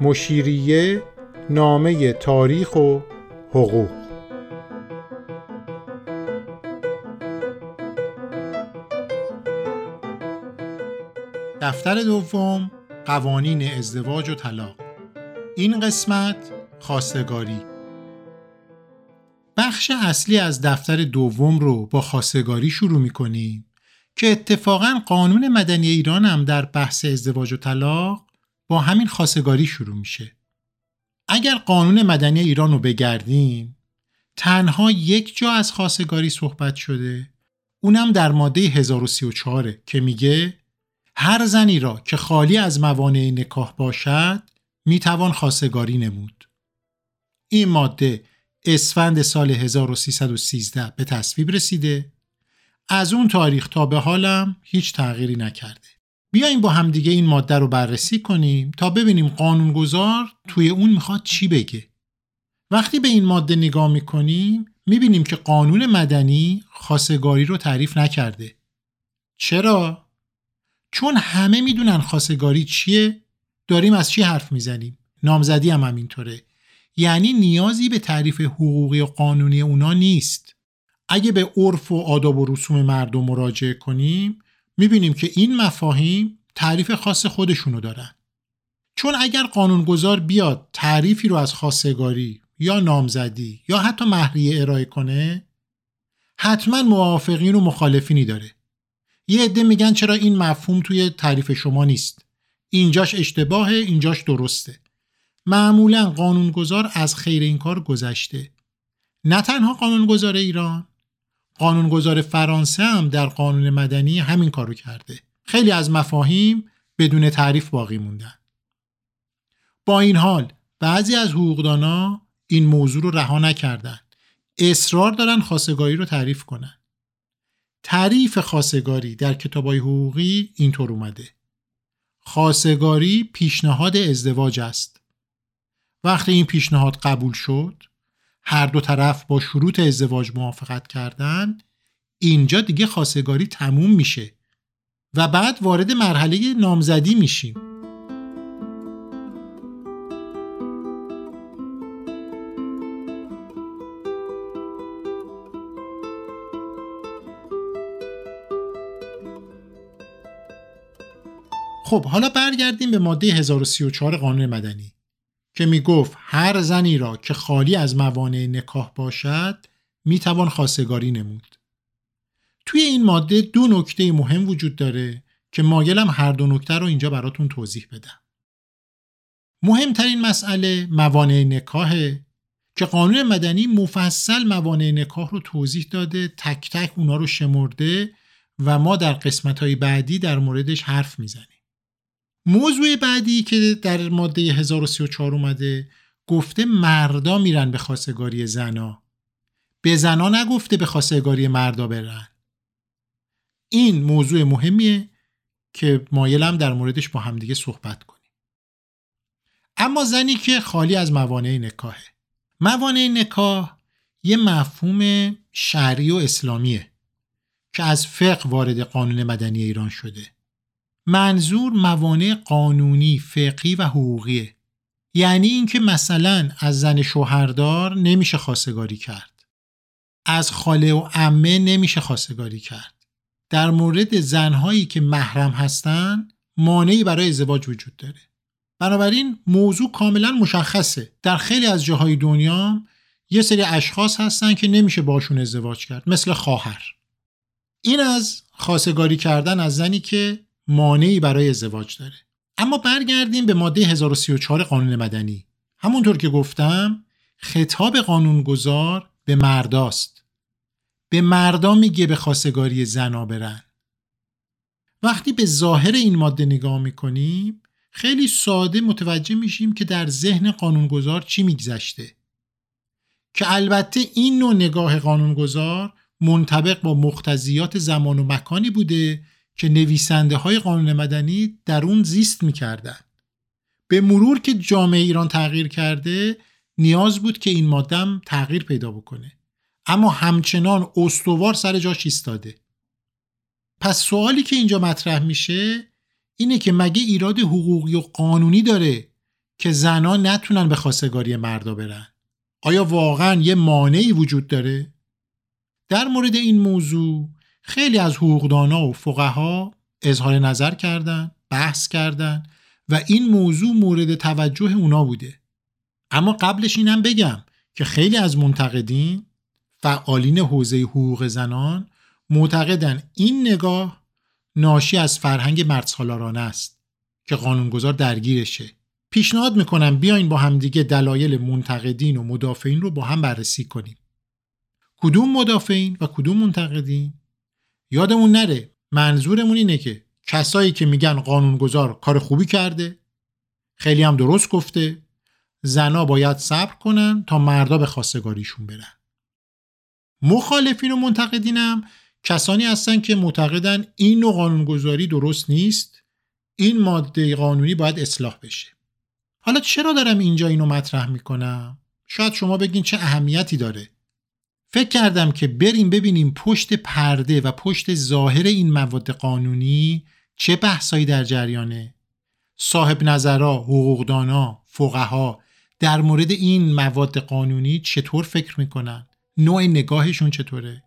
مشیریه نامه تاریخ و حقوق. دفتر دوم قوانین ازدواج و طلاق. این قسمت خواستگاری. بخش اصلی از دفتر دوم رو با خواستگاری شروع می کنیم که اتفاقا قانون مدنی ایران هم در بحث ازدواج و طلاق با همین خواستگاری شروع میشه. اگر قانون مدنی ایران رو بگردیم تنها یک جا از خواستگاری صحبت شده اونم در ماده 1034 که میگه هر زنی را که خالی از موانع نکاح باشد می‌توان خواستگاری نمود. این ماده اسفند سال 1313 به تصویب رسیده از اون تاریخ تا به حالم هیچ تغییری نکرده. بیایم با همدیگه این ماده رو بررسی کنیم تا ببینیم قانونگذار توی اون می‌خواد چی بگه. وقتی به این ماده نگاه می‌کنیم می‌بینیم که قانون مدنی خواستگاری رو تعریف نکرده. چرا؟ چون همه می‌دونن خواستگاری چیه؟ داریم از چی حرف می‌زنیم؟ نامزدی هم همینطوره. یعنی نیازی به تعریف حقوقی و قانونی اونا نیست. اگه به عرف و آداب و رسوم مردم مراجعه کنیم می‌بینیم که این مفاهیم تعریف خاص خودشونو دارن. چون اگر قانونگذار بیاد تعریفی رو از خواستگاری یا نامزدی یا حتی مهریه ارائه کنه حتما موافقین و مخالفینی داره. یه عده میگن چرا این مفهوم توی تعریف شما نیست. اینجاش اشتباهه اینجاش درسته. معمولا قانونگذار از خیر این کار گذشته. نه تنها قانونگذار ایران قانونگذار فرانسه هم در قانون مدنی همین کارو کرده. خیلی از مفاهیم بدون تعریف باقی موندن. با این حال بعضی از حقوقدانا این موضوع رو رها نکردن. اصرار دارن خواستگاری رو تعریف کنن. تعریف خواستگاری در کتابای حقوقی اینطور اومده. خواستگاری پیشنهاد ازدواج است. وقتی این پیشنهاد قبول شد هر دو طرف با شروط ازدواج موافقت کردن اینجا دیگه خواستگاری تموم میشه و بعد وارد مرحله نامزدی میشیم. خب حالا برگردیم به ماده 1034 قانون مدنی. که می گفت هر زنی را که خالی از موانع نکاح باشد می توان خواستگاری نمود. توی این ماده دو نکته مهم وجود داره که مایلم هر دو نکته رو اینجا براتون توضیح بدم. مهمترین مسئله موانع نکاهه که قانون مدنی مفصل موانع نکاح رو توضیح داده تک تک اونا رو شمرده و ما در قسمت بعدی در موردش حرف می‌زنیم. موضوع بعدی که در ماده 1034 اومده گفته مردا میرن به خواستگاری زنا. به زنا نگفته به خواستگاری مردا برن. این موضوع مهمیه که مایلم در موردش با همدیگه صحبت کنیم. اما زنی که خالی از موانع نکاهه موانع نکاح یه مفهوم شرعی و اسلامیه که از فقه وارد قانون مدنی ایران شده. منظور موانع قانونی، فقهی و حقوقیه. یعنی اینکه مثلا از زن شوهردار نمیشه خواستگاری کرد. از خاله و عمه نمیشه خواستگاری کرد. در مورد زنهایی که محرم هستن مانعی برای ازدواج وجود داره. بنابراین موضوع کاملا مشخصه. در خیلی از جاهای دنیا یه سری اشخاص هستن که نمیشه باشون ازدواج کرد مثل خواهر. این از خواستگاری کردن از زنی که مانعی برای ازدواج داره. اما برگردیم به ماده 1034 قانون مدنی. همونطور که گفتم خطاب قانونگذار به مرداست. به مردا میگه به خواستگاری زنا برن وقتی به ظاهر این ماده نگاه می‌کنیم خیلی ساده متوجه میشیم که در ذهن قانونگذار چی میگذشته. که البته این نوع نگاه قانونگذار منطبق با مختزیات زمان و مکانی بوده که نویسنده های قانون مدنی در اون زیست می‌کردن. به مرور که جامعه ایران تغییر کرده نیاز بود که این مادم تغییر پیدا بکنه. اما همچنان استوار سر جاش ایستاده. پس سوالی که اینجا مطرح میشه اینه که مگه ایراد حقوقی و قانونی داره که زنان نتونن به خواستگاری مردا برن؟ آیا واقعا یه مانعی وجود داره؟ در مورد این موضوع خیلی از حقوقدانا و فقها اظهار نظر کردند، بحث کردند و این موضوع مورد توجه اونا بوده. اما قبلش اینم بگم که خیلی از منتقدین فعالین حوزه حقوق زنان معتقدن این نگاه ناشی از فرهنگ مردسالارانه است که قانونگذار درگیرشه. پیشنهاد می‌کنم بیاین با همدیگه دلایل منتقدین و مدافعین رو با هم بررسی کنیم. کدوم مدافعین و کدوم منتقدین؟ یادمون نره منظورمون اینه که کسایی که میگن قانونگذار کار خوبی کرده خیلی هم درست گفته زنا باید صبر کنن تا مردا به خواستگاریشون برن. مخالفین و منتقدینم کسانی هستن که معتقدن این نوع قانونگذاری درست نیست این ماده قانونی باید اصلاح بشه. حالا چرا دارم اینجا اینو مطرح می‌کنم؟ شاید شما بگین چه اهمیتی داره. فکر کردم که بریم ببینیم پشت پرده و پشت ظاهر این مواد قانونی چه بحثایی در جریانه. صاحب نظرها، حقوقدانا، فقها در مورد این مواد قانونی چطور فکر می‌کنن؟ نوع نگاهشون چطوره؟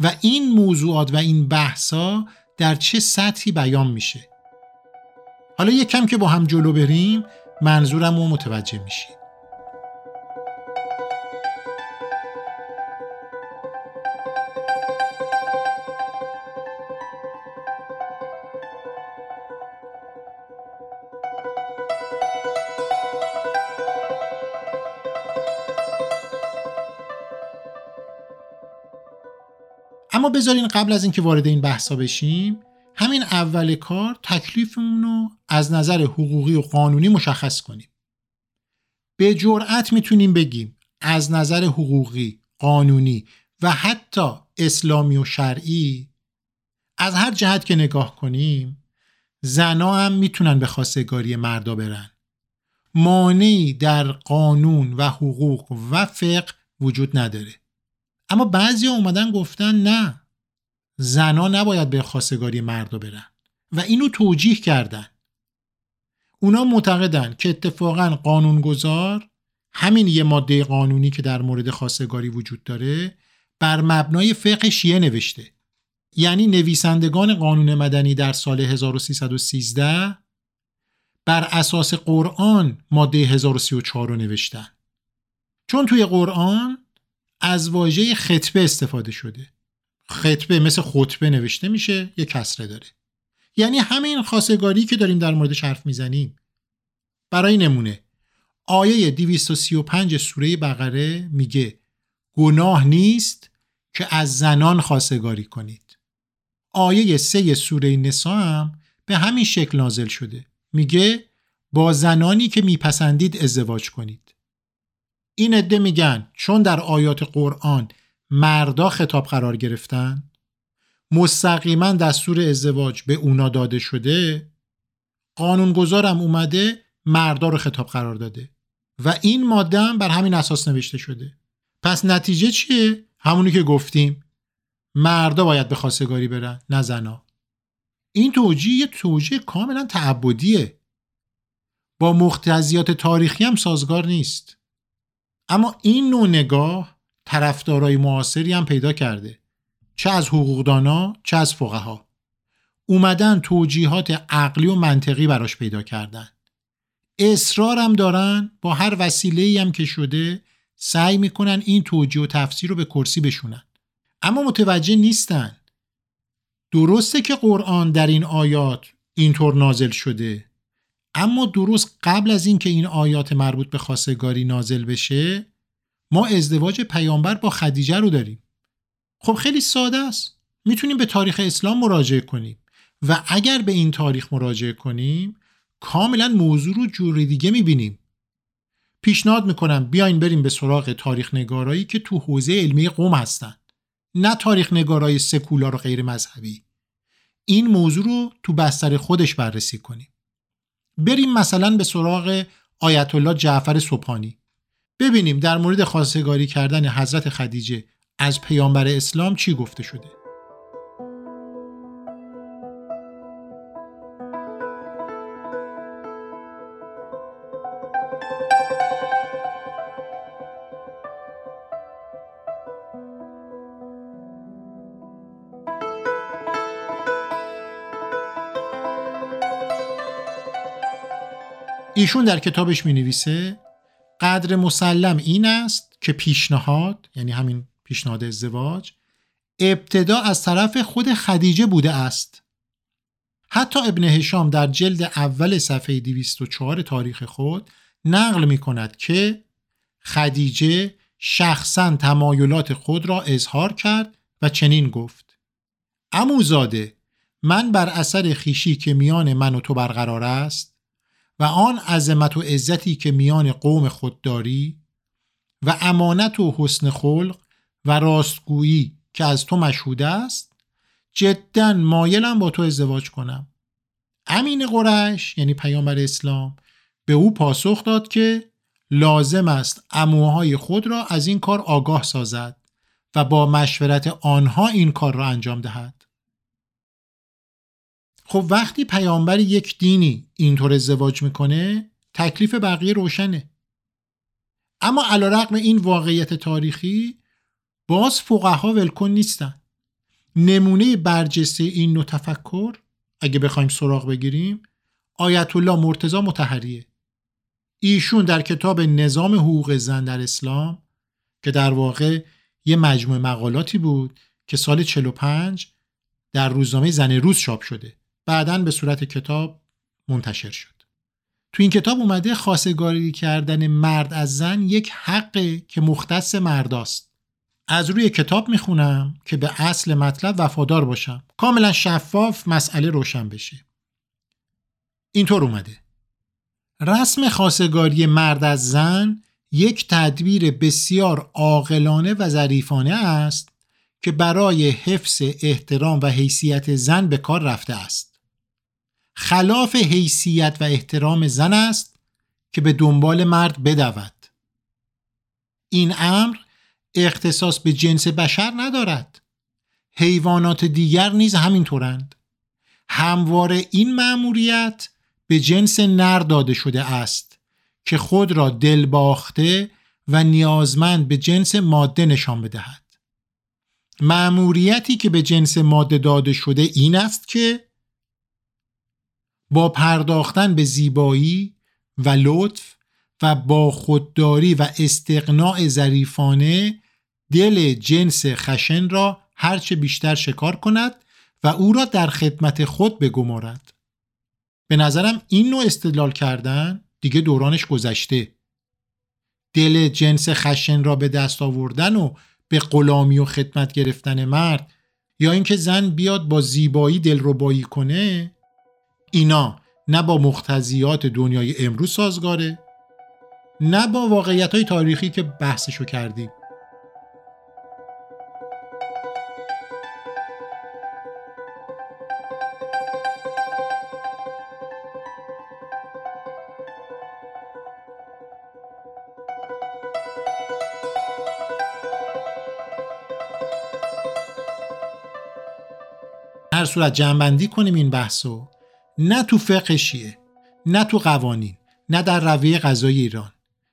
و این موضوعات و این بحثا در چه سطحی بیان میشه؟ حالا یکم که با هم جلو بریم منظورم رو متوجه میشید. اما بذارین قبل از اینکه وارد این بحثا بشیم همین اول کار تکلیفمون رو از نظر حقوقی و قانونی مشخص کنیم. به جرأت می‌تونیم بگیم از نظر حقوقی، قانونی و حتی اسلامی و شرعی از هر جهت که نگاه کنیم زنا هم می‌تونن به خواستگاری مردا برن. مانعی در قانون و حقوق و فقه وجود نداره. اما بعضی اومدن گفتن نه زنا نباید به خواستگاری مردا برن. و اینو توجیه کردن. اونا معتقدن که اتفاقا قانونگذار همین یه ماده قانونی که در مورد خواستگاری وجود داره بر مبنای فقه شیعه نوشته. یعنی نویسندگان قانون مدنی در سال 1313 بر اساس قرآن ماده 1034 رو نوشتن. چون توی قرآن از واژه خطبه استفاده شده. خطبه مثل خطبه نوشته میشه یه کسره داره. یعنی همین خاصگاری که داریم در موردش حرف می‌زنیم. برای نمونه آیه 235 سوره بقره میگه گناه نیست که از زنان خاصگاری کنید. آیه سه سوره نسا هم به همین شکل نازل شده. میگه با زنانی که میپسندید ازدواج کنید. این عده میگن چون در آیات قرآن مردا خطاب قرار گرفتن مستقیما دستور ازدواج به اونا داده شده قانونگذارم اومده مردا رو خطاب قرار داده و این ماده هم بر همین اساس نوشته شده. پس نتیجه چیه؟ همونی که گفتیم مردا باید به خواستگاری برن نه زنا. این توجیه یه توجیه کاملا تعبدیه. با مقتضیات تاریخی هم سازگار نیست. اما این نوع نگاه طرفدارای معاصری هم پیدا کرده. چه از حقوقدانا چه از فقها. اومدن توجیهات عقلی و منطقی براش پیدا کردن. اصرارم دارن با هر وسیله هم که شده سعی می‌کنن این توجیه و تفسیر رو به کرسی بشونن. اما متوجه نیستن. درسته که قرآن در این آیات اینطور نازل شده اما درست قبل از اینکه این آیات مربوط به خواستگاری نازل بشه ما ازدواج پیامبر با خدیجه رو داریم. خب خیلی ساده است. می‌تونیم به تاریخ اسلام مراجعه کنیم. و اگر به این تاریخ مراجعه کنیم کاملا موضوع رو جور دیگه می‌بینیم. پیشنهاد می‌کنم بیاین بریم به سراغ تاریخ نگارایی که تو حوزه علمی قوم هستن. نه تاریخ نگارای سکولار و غیر مذهبی. این موضوع رو تو بستر خودش بررسی کنیم. بریم مثلا به سراغ آیت الله جعفر صبحانی ببینیم در مورد خواستگاری کردن حضرت خدیجه از پیامبر اسلام چی گفته شده. ایشون در کتابش می نویسه قدر مسلم این است که پیشنهاد یعنی همین پیشنهاد ازدواج ابتدا از طرف خود خدیجه بوده است. حتی ابن هشام در جلد اول صفحه 204 تاریخ خود نقل می کند که خدیجه شخصا تمایلات خود را اظهار کرد و چنین گفت. اموزاده من بر اثر خیشی که میان من و تو برقرار است و آن عظمت و عزتی که میان قوم خود داری و امانت و حسن خلق و راستگویی که از تو مشهود است جدا مایلم با تو ازدواج کنم. امین قرش یعنی پیامبر اسلام به او پاسخ داد که لازم است اموهای خود را از این کار آگاه سازد و با مشورت آنها این کار را انجام دهد. خب وقتی پیامبر یک دینی اینطور ازدواج می‌کنه تکلیف بقیه روشنه. اما علیرغم این واقعیت تاریخی باز فقها ولکن نیستن. نمونه برجسته این نوع تفکر اگه بخوایم سراغ بگیریم آیت الله مرتضی متحریه ایشون در کتاب نظام حقوق زن در اسلام که در واقع یه مجموعه مقالاتی بود که سال 45 در روزنامه زن روز چاپ شده. بعدا به صورت کتاب منتشر شد. تو این کتاب اومده خواستگاری کردن مرد از زن یک حقه که مختص مرداست. از روی کتاب می‌خونم که به اصل مطلب وفادار باشم. کاملا شفاف مسئله روشن بشه. اینطور اومده. رسم خواستگاری مرد از زن یک تدبیر بسیار عاقلانه و ظریفانه است که برای حفظ احترام و حیثیت زن به کار رفته است. خلاف حیثیت و احترام زن است که به دنبال مرد بدود. این امر اختصاص به جنس بشر ندارد. حیوانات دیگر نیز همینطورند. همواره این مأموریت به جنس نر داده شده است که خود را دل باخته و نیازمند به جنس ماده نشان بدهد. مأموریتی که به جنس ماده داده شده این است که با پرداختن به زیبایی و لطف و با خودداری و استقناع ظریفانه دل جنس خشن را هرچه بیشتر شکار کند و او را در خدمت خود بگمارد. به نظرم این نوع استدلال کردن دیگه دورانش گذشته. دل جنس خشن را به دست آوردن و به غلامی و خدمت گرفتن مرد یا اینکه زن بیاد با زیبایی دلربایی کنه اینا نه با مختزیات دنیای امروز سازگاره نه با واقعیت های تاریخی که بحثشو کردیم. هر صورت جنبندی کنیم این بحثو. نه تو فقه شیعه نه تو قوانین نه در رویه غذای ایران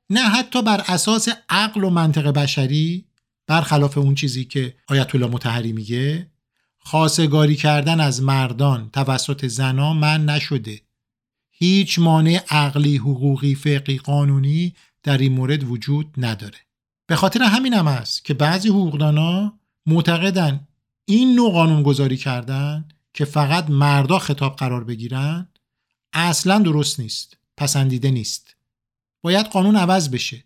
نه حتی بر اساس عقل و منطق بشری برخلاف اون چیزی که آیت الله متحری میگه خاصگاری کردن از مردان توسط زنا من نشده. هیچ مانع عقلی حقوقی فقی قانونی در این مورد وجود نداره. به خاطر همین هم است که بعضی حقوقدانا معتقدن این نوع قانون گذاری کردن که فقط مردا خطاب قرار بگیرن اصلا درست نیست پسندیده نیست. باید قانون عوض بشه.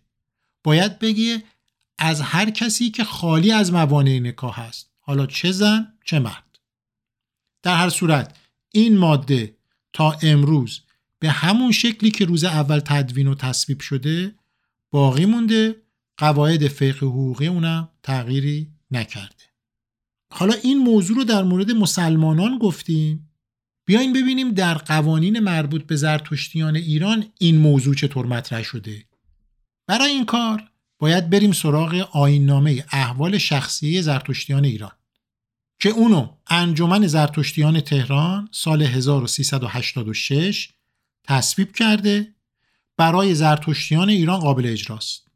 باید بگی از هر کسی که خالی از موانع نکاح هست حالا چه زن چه مرد. در هر صورت این ماده تا امروز به همون شکلی که روز اول تدوین و تصویب شده باقی مونده قواعد فقه حقوقی اونم تغییری نکرده. حالا این موضوع رو در مورد مسلمانان گفتیم. بیاین ببینیم در قوانین مربوط به زرتشتیان ایران این موضوع چطور مطرح شده. برای این کار باید بریم سراغ آیننامه احوال شخصی زرتشتیان ایران که اونو انجمن زرتشتیان تهران سال 1386 تصویب کرده برای زرتشتیان ایران قابل اجراست.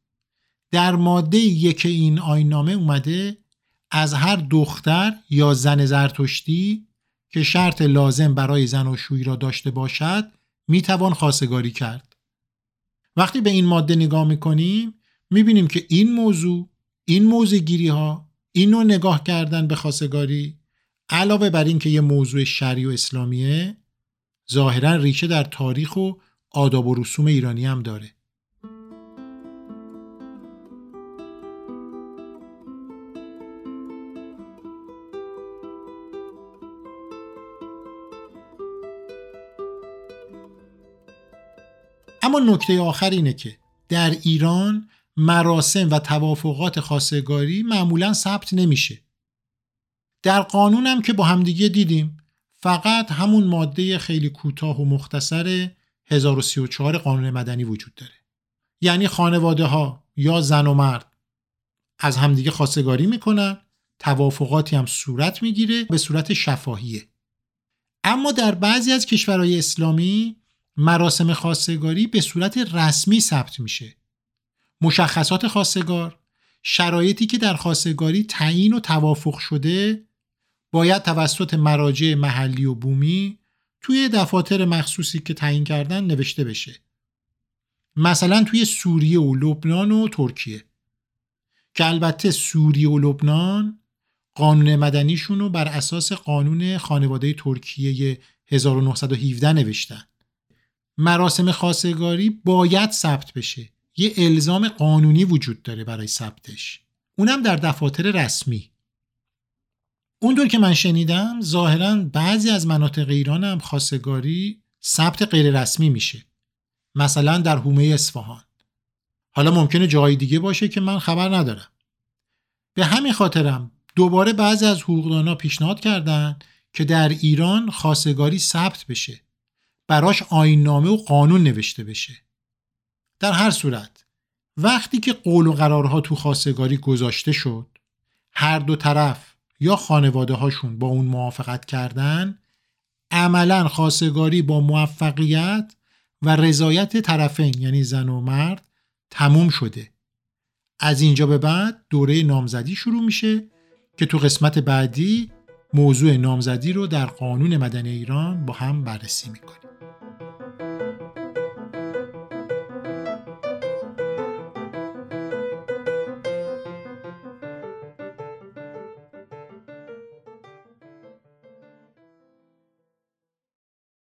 در ماده یک این آیننامه اومده از هر دختر یا زن زرتشتی که شرط لازم برای زن و شوی را داشته باشد می‌توان خواستگاری کرد. وقتی به این ماده نگاه می‌کنیم می‌بینیم که این موضوع این موضوع گیری ها این نوع نگاه کردن به خواستگاری علاوه بر اینکه یه موضوع شرعی و اسلامیه ظاهرا ریشه در تاریخ و آداب و رسوم ایرانی هم داره. اما نکته آخر اینه که در ایران مراسم و توافقات خواستگاری معمولا ثبت نمیشه. در قانون هم که با همدیگه دیدیم فقط همون ماده خیلی کوتاه و مختصر 1034 قانون مدنی وجود داره. یعنی خانواده ها یا زن و مرد از همدیگه خواستگاری می‌کنن توافقاتی هم صورت می‌گیره به صورت شفاهیه. اما در بعضی از کشورهای اسلامی مراسم خواستگاری به صورت رسمی ثبت میشه. مشخصات خواستگار شرایطی که در خواستگاری تعیین و توافق شده باید توسط مراجع محلی و بومی توی دفاتر مخصوصی که تعیین کردن نوشته بشه. مثلا توی سوریه و لبنان و ترکیه. که البته سوریه و لبنان قانون مدنیشون رو بر اساس قانون خانواده ترکیه 1917 نوشتن. مراسم خواستگاری باید ثبت بشه. یه الزام قانونی وجود داره برای ثبتش. اونم در دفاتر رسمی. اونطور که من شنیدم ظاهرا بعضی از مناطق ایران هم خواستگاری ثبت غیر رسمی میشه. مثلا در حومه اصفهان. حالا ممکنه جای دیگه باشه که من خبر ندارم. به همین خاطرم دوباره بعضی از حقوقدانا پیشنهاد کردن که در ایران خواستگاری ثبت بشه. براش آیننامه و قانون نوشته بشه. در هر صورت وقتی که قول و قرارها تو خواستگاری گذاشته شد هر دو طرف یا خانواده هاشون با اون موافقت کردن عملا خواستگاری با موفقیت و رضایت طرفین یعنی زن و مرد تموم شده. از اینجا به بعد دوره نامزدی شروع میشه که تو قسمت بعدی موضوع نامزدی رو در قانون مدنی ایران با هم بررسی می‌کنیم.